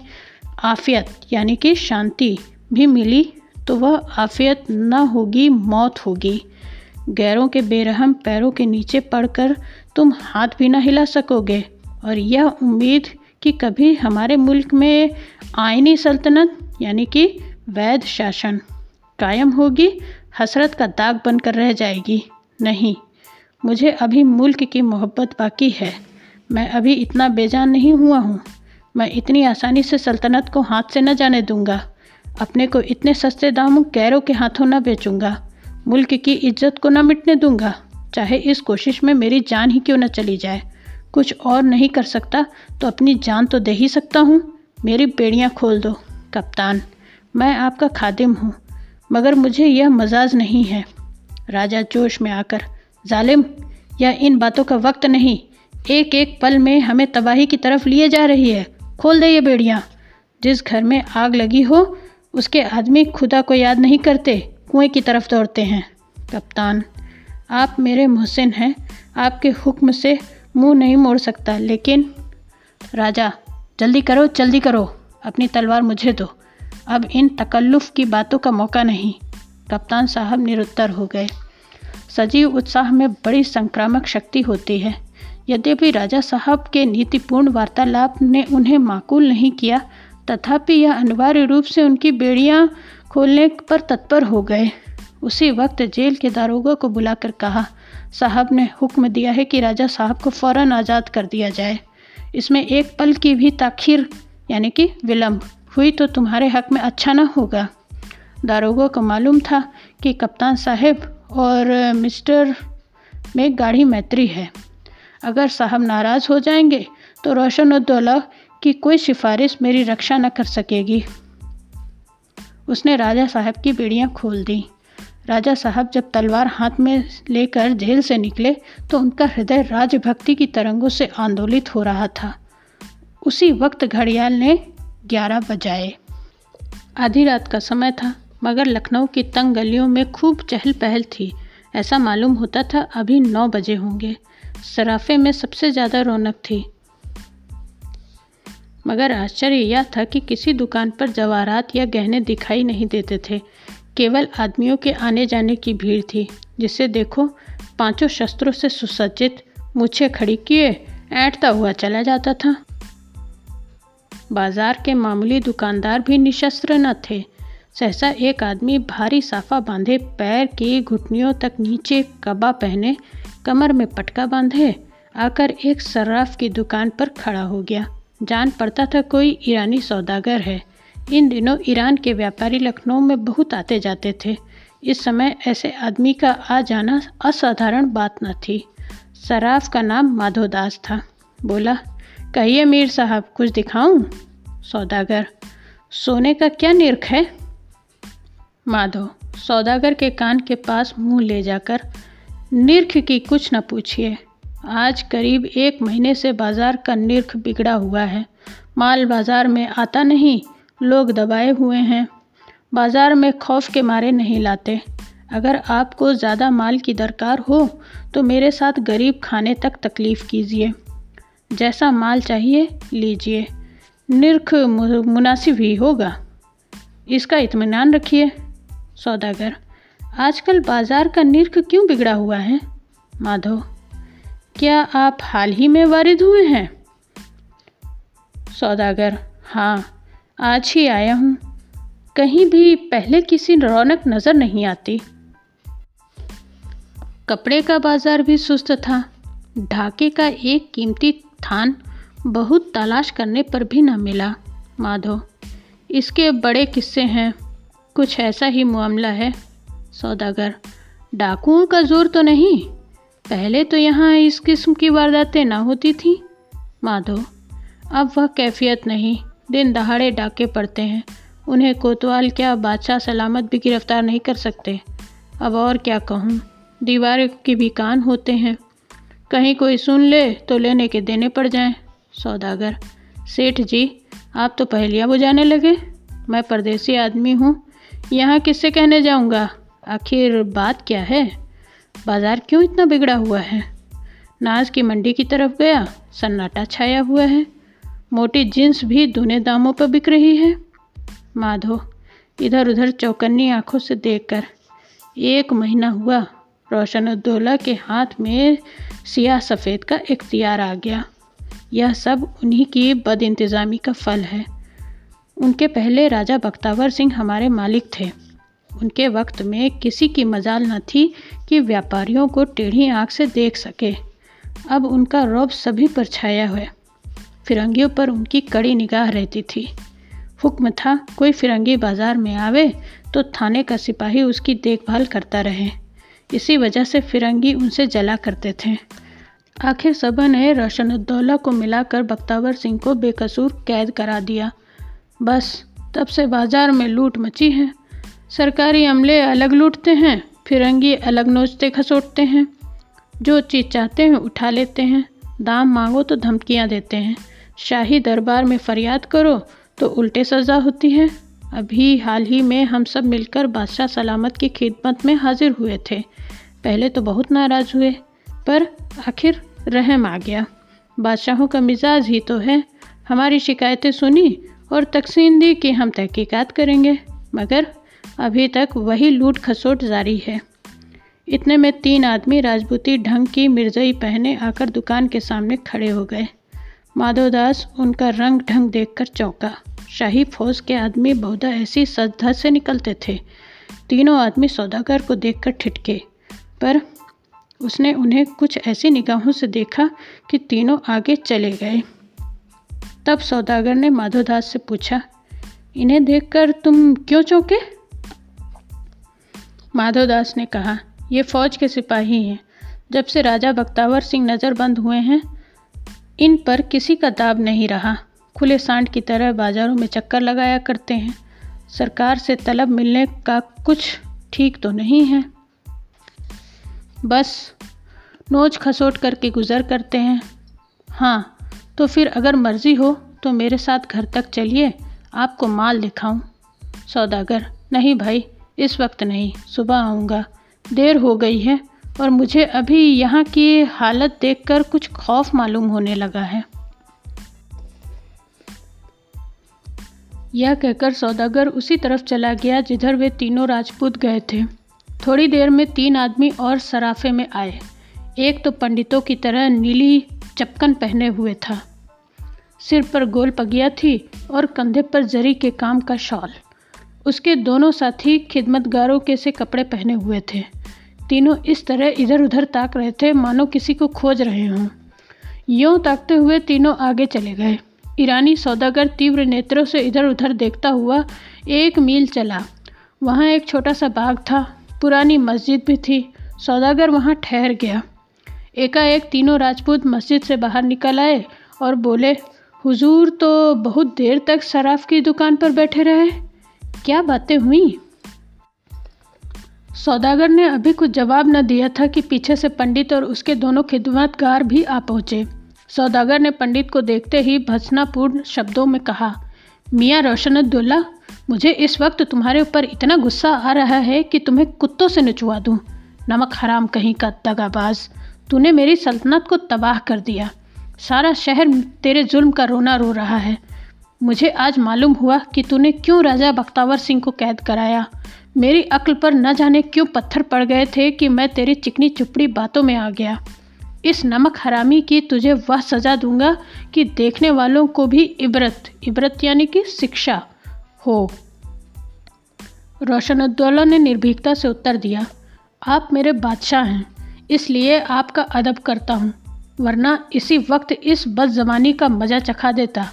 आफियत, यानी कि शांति भी मिली तो वह आफियत ना होगी, मौत होगी। गैरों के बेरहम पैरों के नीचे पड़कर तुम हाथ भी ना हिला सकोगे, और यह उम्मीद कि कभी हमारे मुल्क में आइनी सल्तनत, यानी कि वैध शासन, कायम होगी, हसरत का दाग बनकर रह जाएगी। नहीं, मुझे अभी मुल्क की मोहब्बत बाकी है। मैं अभी इतना बेजान नहीं हुआ हूँ। मैं इतनी आसानी से सल्तनत को हाथ से न जाने दूँगा। अपने को इतने सस्ते दामों, गैरों के हाथों न बेचूँगा। मुल्क की इज़्ज़त को न मिटने दूँगा। चाहे इस कोशिश में मेरी जान ही क्यों न चली जाए। कुछ और नहीं कर सकता तो अपनी जान तो दे ही सकता हूँ। मेरी बेड़ियाँ खोल दो, कप्तान। मैं आपका खादिम हूँ, मगर मुझे यह मजाज नहीं है। राजा जोश में आकर, जालिम, यह इन बातों का वक्त नहीं। एक एक पल में हमें तबाही की तरफ़ लिए जा रही है। खोल दे ये बेड़ियाँ। जिस घर में आग लगी हो, उसके आदमी खुदा को याद नहीं करते, कुएँ की तरफ़ दौड़ते हैं। कप्तान, आप मेरे मोहसिन हैं। आपके हुक्म से मुँह नहीं मोड़ सकता, लेकिन राजा, जल्दी करो जल्दी करो। अपनी तलवार मुझे दो। अब इन तकल्लुफ़ की बातों का मौका नहीं। कप्तान साहब निरुत्तर हो गए। सजीव उत्साह में बड़ी संक्रामक शक्ति होती है। यद्यपि राजा साहब के नीतिपूर्ण वार्तालाप ने उन्हें माकूल नहीं किया, तथापि यह अनिवार्य रूप से उनकी बेड़ियाँ खोलने पर तत्पर हो गए। उसी वक्त जेल के दारोगा को बुलाकर कहा साहब ने हुक्म दिया है कि राजा साहब को फ़ौरन आज़ाद कर दिया जाए। इसमें एक पल की भी ताखिर, यानी कि विलम्ब हुई तो तुम्हारे हक में अच्छा ना होगा। दारोगा को मालूम था कि कप्तान साहब और मिस्टर में गाढ़ी मैत्री है। अगर साहब नाराज़ हो जाएँगे तो रोशन उद्दौला की कोई सिफारिश मेरी रक्षा न कर सकेगी। उसने राजा साहब की बेड़ियाँ खोल दी। राजा साहब जब तलवार हाथ में लेकर जेल से निकले तो उनका हृदय राजभक्ति की तरंगों से आंदोलित हो रहा था। उसी वक्त घड़ियाल ने ग्यारह बजाए। आधी रात का समय था, मगर लखनऊ की तंग गलियों में खूब चहल पहल थी। ऐसा मालूम होता था अभी नौ बजे होंगे। सराफे में सबसे ज़्यादा रौनक थी। मगर आश्चर्य यह था कि किसी दुकान पर जवाहरात या गहने दिखाई नहीं देते थे। केवल आदमियों के आने जाने की भीड़ थी, जिसे देखो पाँचों शस्त्रों से सुसज्जित, मुछे खड़ी किए, ऐंठता हुआ चला जाता था। बाज़ार के मामूली दुकानदार भी निशस्त्र न थे। सहसा एक आदमी भारी साफा बांधे पैर की घुटनियों तक नीचे कबा पहने कमर में पटका बांधे, आकर एक सर्राफ की दुकान पर खड़ा हो गया। जान पड़ता था कोई ईरानी सौदागर है। इन दिनों ईरान के व्यापारी लखनऊ में बहुत आते जाते थे। इस समय ऐसे आदमी का आ जाना असाधारण बात न थी। सराफ का नाम माधोदास था। बोला, कहिए मीर साहब, कुछ दिखाऊँ? सौदागर, सोने का क्या निरख है? माधो सौदागर के कान के पास मुँह ले जाकर, निरख की कुछ न पूछिए। आज करीब एक महीने से बाज़ार का निर्ख बिगड़ा हुआ है। माल बाज़ार में आता नहीं लोग दबाए हुए हैं। बाज़ार में खौफ के मारे नहीं लाते। अगर आपको ज़्यादा माल की दरकार हो तो मेरे साथ गरीब खाने तक तकलीफ़ कीजिए। जैसा माल चाहिए, लीजिए। निर्ख मुनासिब ही होगा। इसका इत्मीनान रखिए, सौदागर। आजकल बाज़ार का निर्ख क्यों बिगड़ा हुआ है? माधव, क्या आप हाल ही में वारिद हुए हैं? सौदागर हाँ आज ही आया हूँ। कहीं भी पहले किसी रौनक नज़र नहीं आती। कपड़े का बाज़ार भी सुस्त था। ढाके का एक कीमती थान बहुत तलाश करने पर भी न मिला माधव इसके बड़े किस्से हैं। कुछ ऐसा ही मामला है, सौदागर। डाकुओं का ज़ोर तो नहीं? पहले तो यहाँ इस किस्म की वारदातें ना होती थीं माधव अब वह कैफियत नहीं। दिन दहाड़े डाके पड़ते हैं। उन्हें कोतवाल क्या बादशाह सलामत भी गिरफ़्तार नहीं कर सकते? अब और क्या कहूँ? दीवार के भी कान होते हैं। कहीं कोई सुन ले तो लेने के देने पड़ जाएँ, सौदागर। सेठ जी, आप तो पहलियाँ बुझाने लगे। मैं परदेसी आदमी हूँ। यहाँ किससे कहने जाऊँगा? आखिर बात क्या है? बाज़ार क्यों इतना बिगड़ा हुआ है? नाज की मंडी की तरफ़ गया, सन्नाटा छाया हुआ है। मोटी जींस भी दूने दामों पर बिक रही है। माधो, इधर उधर चौकन्नी आँखों से देखकर। एक महीना हुआ रोशनुद्दौला के हाथ में सियाह सफ़ेद का इख्तियार आ गया। यह सब उन्हीं की बद इंतज़ामी का फल है। उनके पहले राजा बख्तावर सिंह हमारे मालिक थे। उनके वक्त में किसी की मजाल न थी कि व्यापारियों को टेढ़ी आँख से देख सके। अब उनका रौब सभी पर छाया हुआ फिरंगियों पर उनकी कड़ी निगाह रहती थी। हुक्म था, कोई फिरंगी बाज़ार में आवे तो थाने का सिपाही उसकी देखभाल करता रहे। इसी वजह से फिरंगी उनसे जला करते थे। आखिर सभा ने रोशनुद्दौला को मिलाकर बख्तावर सिंह को बेकसूर कैद करा दिया। बस, तब से बाज़ार में लूट मची है। सरकारी अमले अलग लूटते हैं, फिरंगी अलग नोचते खसोटते हैं। जो चीज़ चाहते हैं उठा लेते हैं, दाम मांगो तो धमकियाँ देते हैं। शाही दरबार में फरियाद करो तो उल्टे सज़ा होती है। अभी हाल ही में हम सब मिलकर बादशाह सलामत की खिदमत में हाजिर हुए थे। पहले तो बहुत नाराज़ हुए, पर आखिर रहम आ गया। बादशाहों का मिजाज ही तो है। हमारी शिकायतें सुनी और तकसीम दी कि हम तहकीकात करेंगे, मगर अभी तक वही लूट खसोट जारी है। इतने में तीन आदमी राजपूती ढंग की मिर्जई पहने आकर दुकान के सामने खड़े हो गए। माधवदास उनका रंग ढंग देखकर चौंका। शाही फौज के आदमी बहुधा ऐसी सजधज से निकलते थे। तीनों आदमी सौदागर को देखकर ठिठके। पर उसने उन्हें कुछ ऐसी निगाहों से देखा कि तीनों आगे चले गए। तब सौदागर ने माधोदास से पूछा, इन्हें देखकर तुम क्यों चौंके? माधोदास ने कहा, ये फौज के सिपाही हैं। जब से राजा बख्तावर सिंह नज़रबंद हुए हैं इन पर किसी का दाब नहीं रहा। खुले सांड की तरह बाज़ारों में चक्कर लगाया करते हैं। सरकार से तलब मिलने का कुछ ठीक तो नहीं है। बस नोच खसोट करके गुज़र करते हैं। हाँ तो फिर अगर मर्ज़ी हो तो मेरे साथ घर तक चलिए। आपको माल दिखाऊँ। सौदागर, नहीं भाई, इस वक्त नहीं, सुबह आऊँगा। देर हो गई है। और मुझे अभी यहाँ की हालत देखकर कुछ खौफ मालूम होने लगा है। यह कहकर सौदागर उसी तरफ़ चला गया जिधर वे तीनों राजपूत गए थे। थोड़ी देर में तीन आदमी और सराफे में आए। एक तो पंडितों की तरह नीली चपकन पहने हुए था। सिर पर गोल पगिया थी और कंधे पर जरी के काम का शॉल। उसके दोनों साथी खिदमतगारों के से कपड़े पहने हुए थे। तीनों इस तरह इधर उधर ताक रहे थे, मानो किसी को खोज रहे हों। यूँ ताकते हुए तीनों आगे चले गए। ईरानी सौदागर तीव्र नेत्रों से इधर उधर देखता हुआ एक मील चला। वहाँ एक छोटा सा बाग था, पुरानी मस्जिद भी थी। सौदागर वहाँ ठहर गया। एकाएक तीनों राजपूत मस्जिद से बाहर निकल आए और बोले, हुजूर तो बहुत देर तक शराफ की दुकान पर बैठे रहे? क्या बातें हुई? सौदागर ने अभी कुछ जवाब न दिया था कि पीछे से पंडित और उसके दोनों खिदमतगार भी आ पहुँचे। सौदागर ने पंडित को देखते ही भत्सनापूर्ण शब्दों में कहा, मियाँ रोशनदुल्ला मुझे इस वक्त तुम्हारे ऊपर इतना गुस्सा आ रहा है कि तुम्हें कुत्तों से नचुआ दूँ। नमक हराम कहीं का दगाबाज, तूने मेरी सल्तनत को तबाह कर दिया। सारा शहर तेरे जुल्म का रोना रो रहा है। मुझे आज मालूम हुआ कि तूने क्यों राजा बख्तावर सिंह को कैद कराया। मेरी अक्ल पर न जाने क्यों पत्थर पड़ गए थे कि मैं तेरी चिकनी चुपड़ी बातों में आ गया। इस नमक हरामी की तुझे वह सज़ा दूँगा कि देखने वालों को भी इबरत इबरत यानी कि शिक्षा हो। रोशनउद्दौला ने निर्भीकता से उत्तर दिया, आप मेरे बादशाह हैं, इसलिए आपका अदब करता हूँ, वरना इसी वक्त इस बदजमानी का मज़ा चखा देता।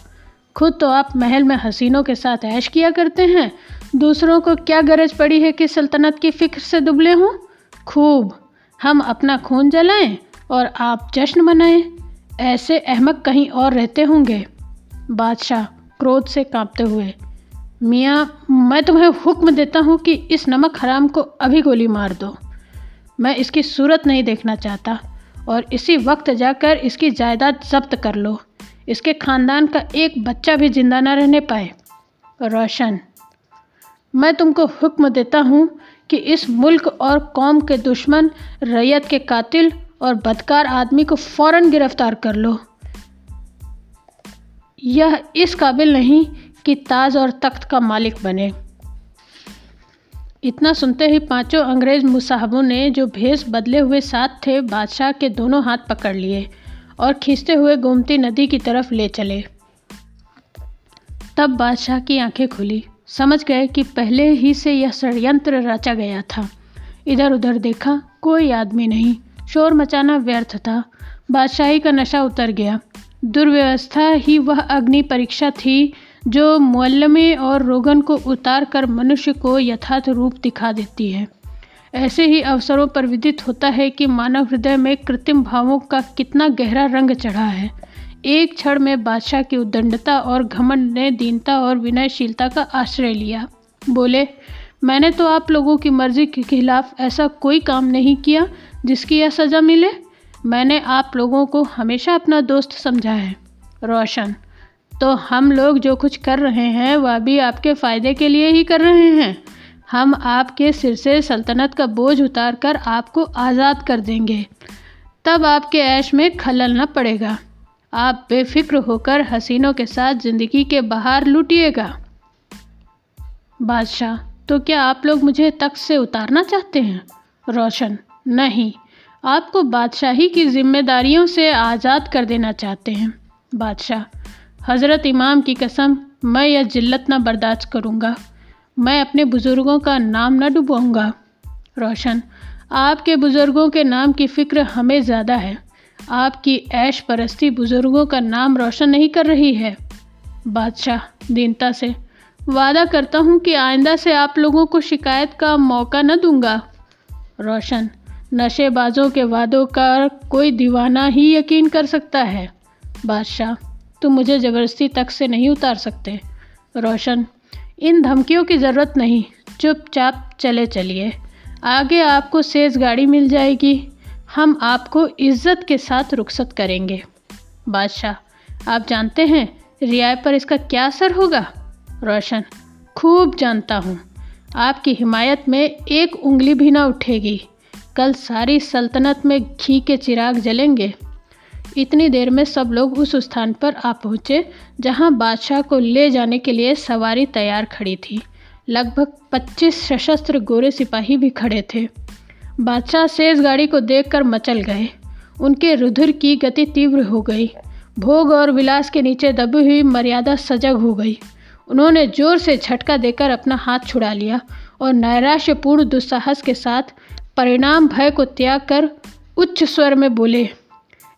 खुद तो आप महल में हसीनों के साथ ऐश किया करते हैं दूसरों को क्या गरज पड़ी है कि सल्तनत की फ़िक्र से दुबले हों? खूब। हम अपना खून जलाएँ और आप जश्न मनाएँ। ऐसे अहमक कहीं और रहते होंगे। बादशाह क्रोध से कांपते हुए, मियाँ, मैं तुम्हें हुक्म देता हूँ कि इस नमक हराम को अभी गोली मार दो। मैं इसकी सूरत नहीं देखना चाहता और इसी वक्त जाकर इसकी जायदाद जब्त कर लो। इसके खानदान का एक बच्चा भी ज़िंदा ना रहने पाए। रोशन मैं तुमको हुक्म देता हूँ कि इस मुल्क और कौम के दुश्मन, रैयत के कातिल और बदकार आदमी को फ़ौरन गिरफ़्तार कर लो। यह इस काबिल नहीं कि ताज और तख्त का मालिक बने। इतना सुनते ही पाँचों अंग्रेज़ मुसाहबों ने जो भेष बदले हुए साथ थे, बादशाह के दोनों हाथ पकड़ लिए और खींचते हुए गोमती नदी की तरफ़ ले चले। तब बादशाह की आँखें खुली। समझ गए कि पहले ही से यह षडयंत्र रचा गया था। इधर उधर देखा, कोई आदमी नहीं। शोर मचाना व्यर्थ था। बादशाही का नशा उतर गया। दुर्व्यवस्था ही वह अग्नि परीक्षा थी, जो मुअल्लमे और रोगन को उतार कर मनुष्य को यथार्थ रूप दिखा देती है। ऐसे ही अवसरों पर विदित होता है कि मानव हृदय में कृत्रिम भावों का कितना गहरा रंग चढ़ा है। एक क्षण में बादशाह की उद्दंडता और घमंड ने दीनता और विनयशीलता का आश्रय लिया। बोले, मैंने तो आप लोगों की मर्ज़ी के खिलाफ ऐसा कोई काम नहीं किया जिसकी यह सज़ा मिले। मैंने आप लोगों को हमेशा अपना दोस्त समझा है। रोशन तो हम लोग जो कुछ कर रहे हैं, वह भी आपके फ़ायदे के लिए ही कर रहे हैं। हम आपके सिर से सल्तनत का बोझ उतार कर आपको आज़ाद कर देंगे। तब आपके ऐश में खलल न पड़ेगा। आप बेफिक्र होकर हसीनों के साथ ज़िंदगी के बाहर लुटिएगा। बादशाह तो क्या आप लोग मुझे तख्त से उतारना चाहते हैं? रोशन, नहीं। आपको बादशाही की जिम्मेदारियों से आज़ाद कर देना चाहते हैं। बादशाह, हज़रत इमाम की कसम, मैं यह जिल्लत ना बर्दाश्त करूँगा। मैं अपने बुज़ुर्गों का नाम न डुबाऊँगा रोशन, आपके बुज़ुर्गों के नाम की फ़िक्र हमें ज़्यादा है। आपकी ऐश परस्ती बुज़ुर्गों का नाम रोशन नहीं कर रही है। बादशाह, दीनता से। वादा करता हूँ कि आइंदा से आप लोगों को शिकायत का मौका न दूँगा। रोशन, नशेबाजों के वादों का कोई दीवाना ही यकीन कर सकता है। बादशाह, तुम मुझे ज़बरदस्ती तक से नहीं उतार सकते। रोशन, इन धमकियों की ज़रूरत नहीं। चुपचाप चले चलिए। आगे आपको सेज गाड़ी मिल जाएगी। हम आपको इज़्ज़त के साथ रुखसत करेंगे। बादशाह, आप जानते हैं रियाय पर इसका क्या असर होगा? रोशन, खूब जानता हूँ। आपकी हिमायत में एक उंगली भी ना उठेगी। कल सारी सल्तनत में घी के चिराग जलेंगे। इतनी देर में सब लोग उस स्थान पर आ पहुँचे, जहाँ बादशाह को ले जाने के लिए सवारी तैयार खड़ी थी। लगभग 25 सशस्त्र गोरे सिपाही भी खड़े थे। बादशाह सेज गाड़ी को देखकर मचल गए। उनके रुधिर की गति तीव्र हो गई। भोग और विलास के नीचे दबी हुई मर्यादा सजग हो गई। उन्होंने ज़ोर से झटका देकर अपना हाथ छुड़ा लिया और नैराश्यपूर्ण दुस्साहस के साथ परिणाम भय को त्याग कर उच्च स्वर में बोले,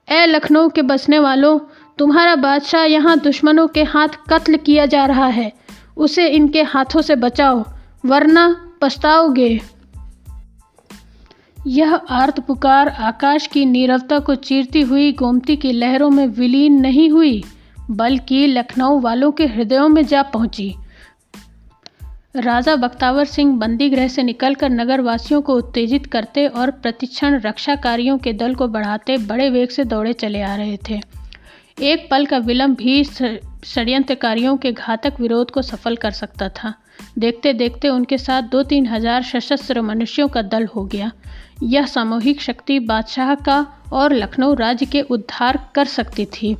ए लखनऊ के बसने वालों, तुम्हारा बादशाह यहाँ दुश्मनों के हाथ कत्ल किया जा रहा है। उसे इनके हाथों से बचाओ, वरना पछताओगे। यह आर्त पुकार आकाश की नीरवता को चीरती हुई गोमती की लहरों में विलीन नहीं हुई, बल्कि लखनऊ वालों के हृदयों में जा पहुँची। राजा बख्तावर सिंह बंदी गृह से निकलकर नगर वासियों को उत्तेजित करते और प्रतिक्षण रक्षाकारियों के दल को बढ़ाते बड़े वेग से दौड़े चले आ रहे थे। एक पल का विलंब भी षड्यंत्रकारियों के घातक विरोध को सफल कर सकता था। देखते देखते उनके साथ दो तीन हज़ार सशस्त्र मनुष्यों का दल हो गया। यह सामूहिक शक्ति बादशाह का और लखनऊ राज्य के उद्धार कर सकती थी।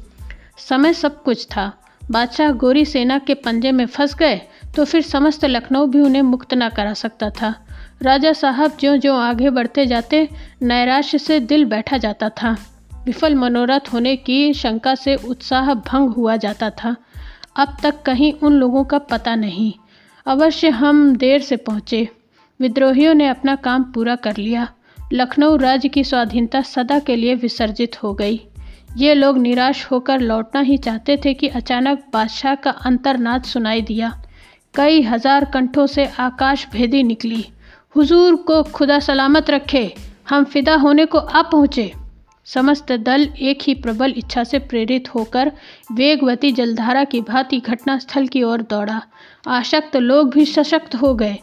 समय सब कुछ था। बादशाह गोरी सेना के पंजे में फंस गए तो फिर समस्त लखनऊ भी उन्हें मुक्त ना करा सकता था। राजा साहब ज्यों ज्यों आगे बढ़ते जाते, नैराश्य से दिल बैठा जाता था। विफल मनोरथ होने की शंका से उत्साह भंग हुआ जाता था। अब तक कहीं उन लोगों का पता नहीं। अवश्य हम देर से पहुँचे। विद्रोहियों ने अपना काम पूरा कर लिया। लखनऊ राज्य की स्वाधीनता सदा के लिए विसर्जित हो गई। ये लोग निराश होकर लौटना ही चाहते थे कि अचानक बादशाह का अंतरनाद सुनाई दिया। कई हज़ार कंठों से आकाश भेदी निकली। हुजूर को खुदा सलामत रखे, हम फिदा होने को आ पहुँचे। समस्त दल एक ही प्रबल इच्छा से प्रेरित होकर वेगवती जलधारा की भांति घटनास्थल की ओर दौड़ा। आशक्त लोग भी सशक्त हो गए।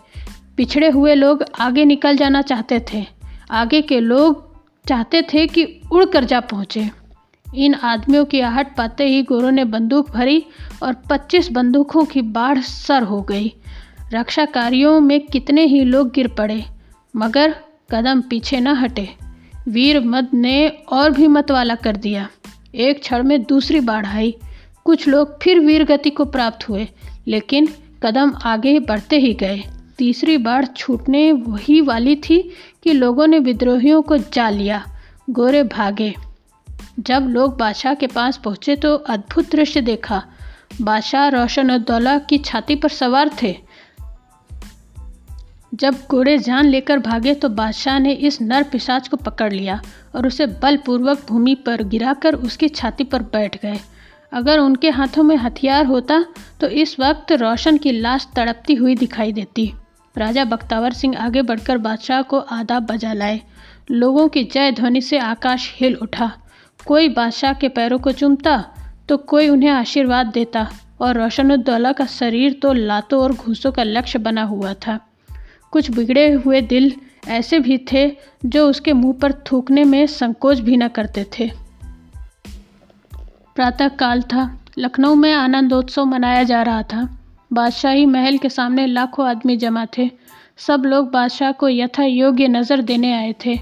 पिछड़े हुए लोग आगे निकल जाना चाहते थे। आगे के लोग चाहते थे कि उड़कर जा पहुँचे। इन आदमियों की आहट पाते ही गोरों ने बंदूक भरी और 25 बंदूकों की बाढ़ सर हो गई। रक्षा कार्यों में कितने ही लोग गिर पड़े, मगर कदम पीछे न हटे। वीर मद ने और भी मतवाला कर दिया। एक क्षण में दूसरी बाढ़ आई। कुछ लोग फिर वीर गति को प्राप्त हुए, लेकिन कदम आगे बढ़ते ही गए। तीसरी बाढ़ छूटने वही वाली थी कि लोगों ने विद्रोहियों को जा लिया। गोरे भागे। जब लोग बादशाह के पास पहुँचे तो अद्भुत दृश्य देखा। बादशाह रोशन उद्दौला की छाती पर सवार थे। जब घोड़े जान लेकर भागे तो बादशाह ने इस नर पिशाच को पकड़ लिया और उसे बलपूर्वक भूमि पर गिराकर उसकी छाती पर बैठ गए। अगर उनके हाथों में हथियार होता तो इस वक्त रोशन की लाश तड़पती हुई दिखाई देती। राजा बख्तावर सिंह आगे बढ़कर बादशाह को आदाब बजा लाए। लोगों की जय ध्वनि से आकाश हिल उठा। कोई बादशाह के पैरों को चूमता तो कोई उन्हें आशीर्वाद देता और रोशनुद्दौला का शरीर तो लातों और घूसों का लक्ष्य बना हुआ था। कुछ बिगड़े हुए दिल ऐसे भी थे, जो उसके मुँह पर थूकने में संकोच भी न करते थे। प्रातः काल था। लखनऊ में आनंदोत्सव मनाया जा रहा था। बादशाही महल के सामने लाखों आदमी जमा थे। सब लोग बादशाह को यथा योग्य नज़र देने आए थे।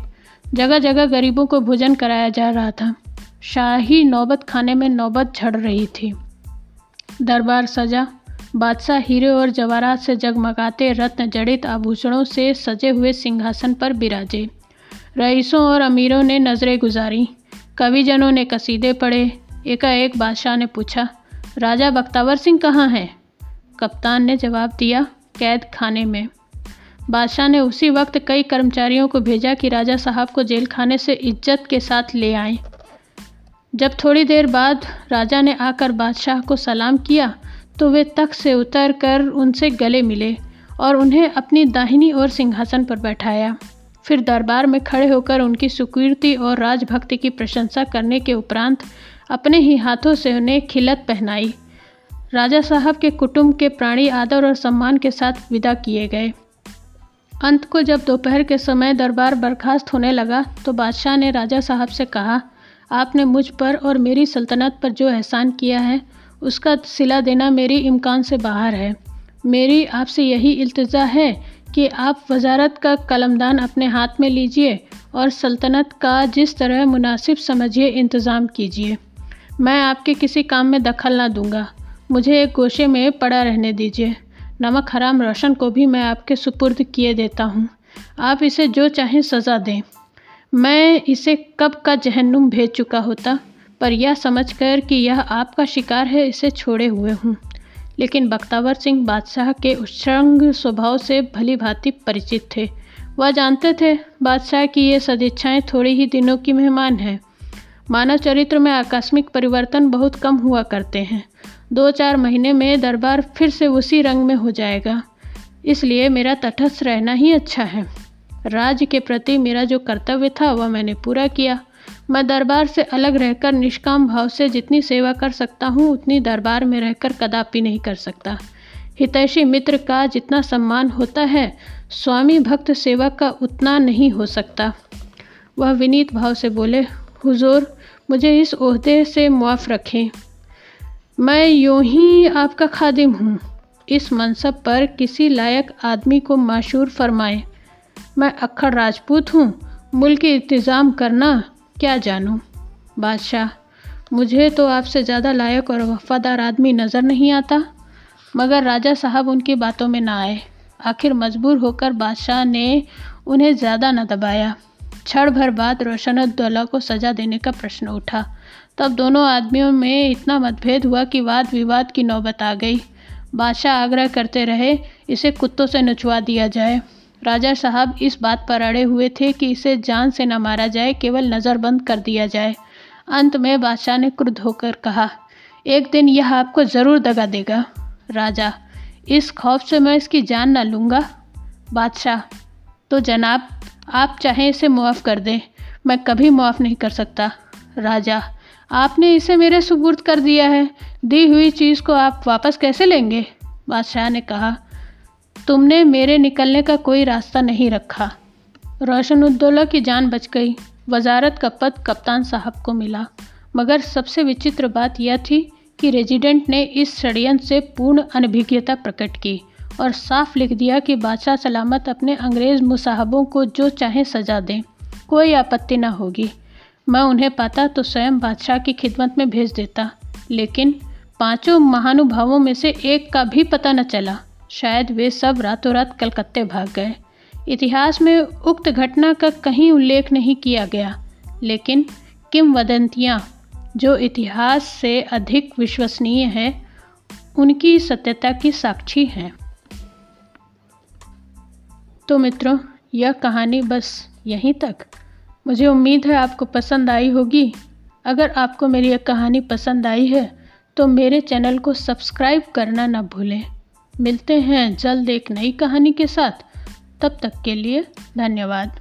जगह जगह गरीबों को भोजन कराया जा रहा था। शाही नौबत खाने में नौबत झड़ रही थी। दरबार सजा, बादशाह हीरे और जवाहरात से जगमगाते रत्न जड़ित आभूषणों से सजे हुए सिंहासन पर बिराजे। रईसों और अमीरों ने नज़रें गुजारी। कविजनों ने कसीदे पढ़े। एकाएक बादशाह ने पूछा, राजा बख्तावर सिंह कहाँ हैं? कप्तान ने जवाब दिया कैद खाने में। बादशाह ने उसी वक्त कई कर्मचारियों को भेजा कि राजा साहब को जेल खाने से इज़्ज़त के साथ ले आए। जब थोड़ी देर बाद राजा ने आकर बादशाह को सलाम किया तो वे तख्त से उतर कर उनसे गले मिले और उन्हें अपनी दाहिनी ओर सिंहासन पर बैठाया। फिर दरबार में खड़े होकर उनकी सुकीर्ति और राजभक्ति की प्रशंसा करने के उपरांत अपने ही हाथों से उन्हें खिलत पहनाई। राजा साहब के कुटुंब के प्राणी आदर और सम्मान के साथ विदा किए गए। अंत को जब दोपहर के समय दरबार बर्खास्त होने लगा तो बादशाह ने राजा साहब से कहा, आपने मुझ पर और मेरी सल्तनत पर जो एहसान किया है, उसका सिला देना मेरी इम्कान से बाहर है। मेरी आपसे यही इल्तज़ा है कि आप वजारत का कलमदान अपने हाथ में लीजिए और सल्तनत का जिस तरह मुनासिब समझिए, इंतज़ाम कीजिए। मैं आपके किसी काम में दखल ना दूँगा। मुझे एक गोशे में पड़ा रहने दीजिए। नमक हराम रोशन को भी मैं आपके सुपुर्द किए देता हूँ। आप इसे जो चाहें सज़ा दें। मैं इसे कब का जहन्नुम भेज चुका होता, पर यह समझकर कि यह आपका शिकार है, इसे छोड़े हुए हूँ। लेकिन बख्तावर सिंह बादशाह के उच्छृंग स्वभाव से भली भांति परिचित थे। वह जानते थे बादशाह की ये सदिच्छाएँ थोड़ी ही दिनों की मेहमान हैं। मानव चरित्र में आकस्मिक परिवर्तन बहुत कम हुआ करते हैं। दो चार महीने में दरबार फिर से उसी रंग में हो जाएगा। इसलिए मेरा तटस्थ रहना ही अच्छा है। राज्य के प्रति मेरा जो कर्तव्य था, वह मैंने पूरा किया। मैं दरबार से अलग रहकर निष्काम भाव से जितनी सेवा कर सकता हूँ, उतनी दरबार में रहकर कदापि नहीं कर सकता। हितैषी मित्र का जितना सम्मान होता है, स्वामी भक्त सेवा का उतना नहीं हो सकता। वह विनीत भाव से बोले, हुजूर, मुझे इस ओहदे से मुआफ़ रखें। मैं यूँ ही आपका खादिम हूँ। इस मनसब पर किसी लायक आदमी को मशहूर फरमाए। मैं अक्खड़ राजपूत हूँ, मुल्क इंतज़ाम करना क्या जानूँ? बादशाह, मुझे तो आपसे ज़्यादा लायक और वफादार आदमी नज़र नहीं आता। मगर राजा साहब उनकी बातों में ना आए। आखिर मजबूर होकर बादशाह ने उन्हें ज़्यादा न दबाया। क्षण भर बाद रोशनउद्दौला को सज़ा देने का प्रश्न उठा। तब दोनों आदमियों में इतना मतभेद हुआ कि वाद विवाद की नौबत आ गई। बादशाह आग्रह करते रहे, इसे कुत्तों से नचवा दिया जाए। राजा साहब इस बात पर अड़े हुए थे कि इसे जान से न मारा जाए, केवल नज़रबंद कर दिया जाए। अंत में बादशाह ने क्रुद्ध होकर कहा, एक दिन यह आपको ज़रूर दगा देगा। राजा, इस खौफ से मैं इसकी जान न लूँगा। बादशाह तो जनाब, आप चाहें इसे मुआफ़ कर दें। मैं कभी मुआफ़ नहीं कर सकता। राजा आपने इसे मेरे सुपुर्द कर दिया है। दी हुई चीज़ को आप वापस कैसे लेंगे? बादशाह ने कहा, तुमने मेरे निकलने का कोई रास्ता नहीं रखा। रोशनउद्दौला की जान बच गई। वजारत का पद कप्तान साहब को मिला। मगर सबसे विचित्र बात यह थी कि रेजिडेंट ने इस षडयंत्र से पूर्ण अनभिज्ञता प्रकट की और साफ़ लिख दिया कि बादशाह सलामत अपने अंग्रेज़ मुसाहबों को जो चाहे सजा दें। कोई आपत्ति न होगी। मैं उन्हें पाता तो स्वयं बादशाह की खिदमत में भेज देता। लेकिन पाँचों महानुभावों में से एक का भी पता न चला। शायद वे सब रातों रात कलकत्ते भाग गए। इतिहास में उक्त घटना का कहीं उल्लेख नहीं किया गया। लेकिन किमवदंतियाँ जो इतिहास से अधिक विश्वसनीय है, उनकी सत्यता की साक्षी हैं। तो मित्रों, यह कहानी बस यहीं तक। मुझे उम्मीद है आपको पसंद आई होगी। अगर आपको मेरी यह कहानी पसंद आई है तो मेरे चैनल को सब्सक्राइब करना ना भूलें। मिलते हैं जल्द एक नई कहानी के साथ। तब तक के लिए धन्यवाद।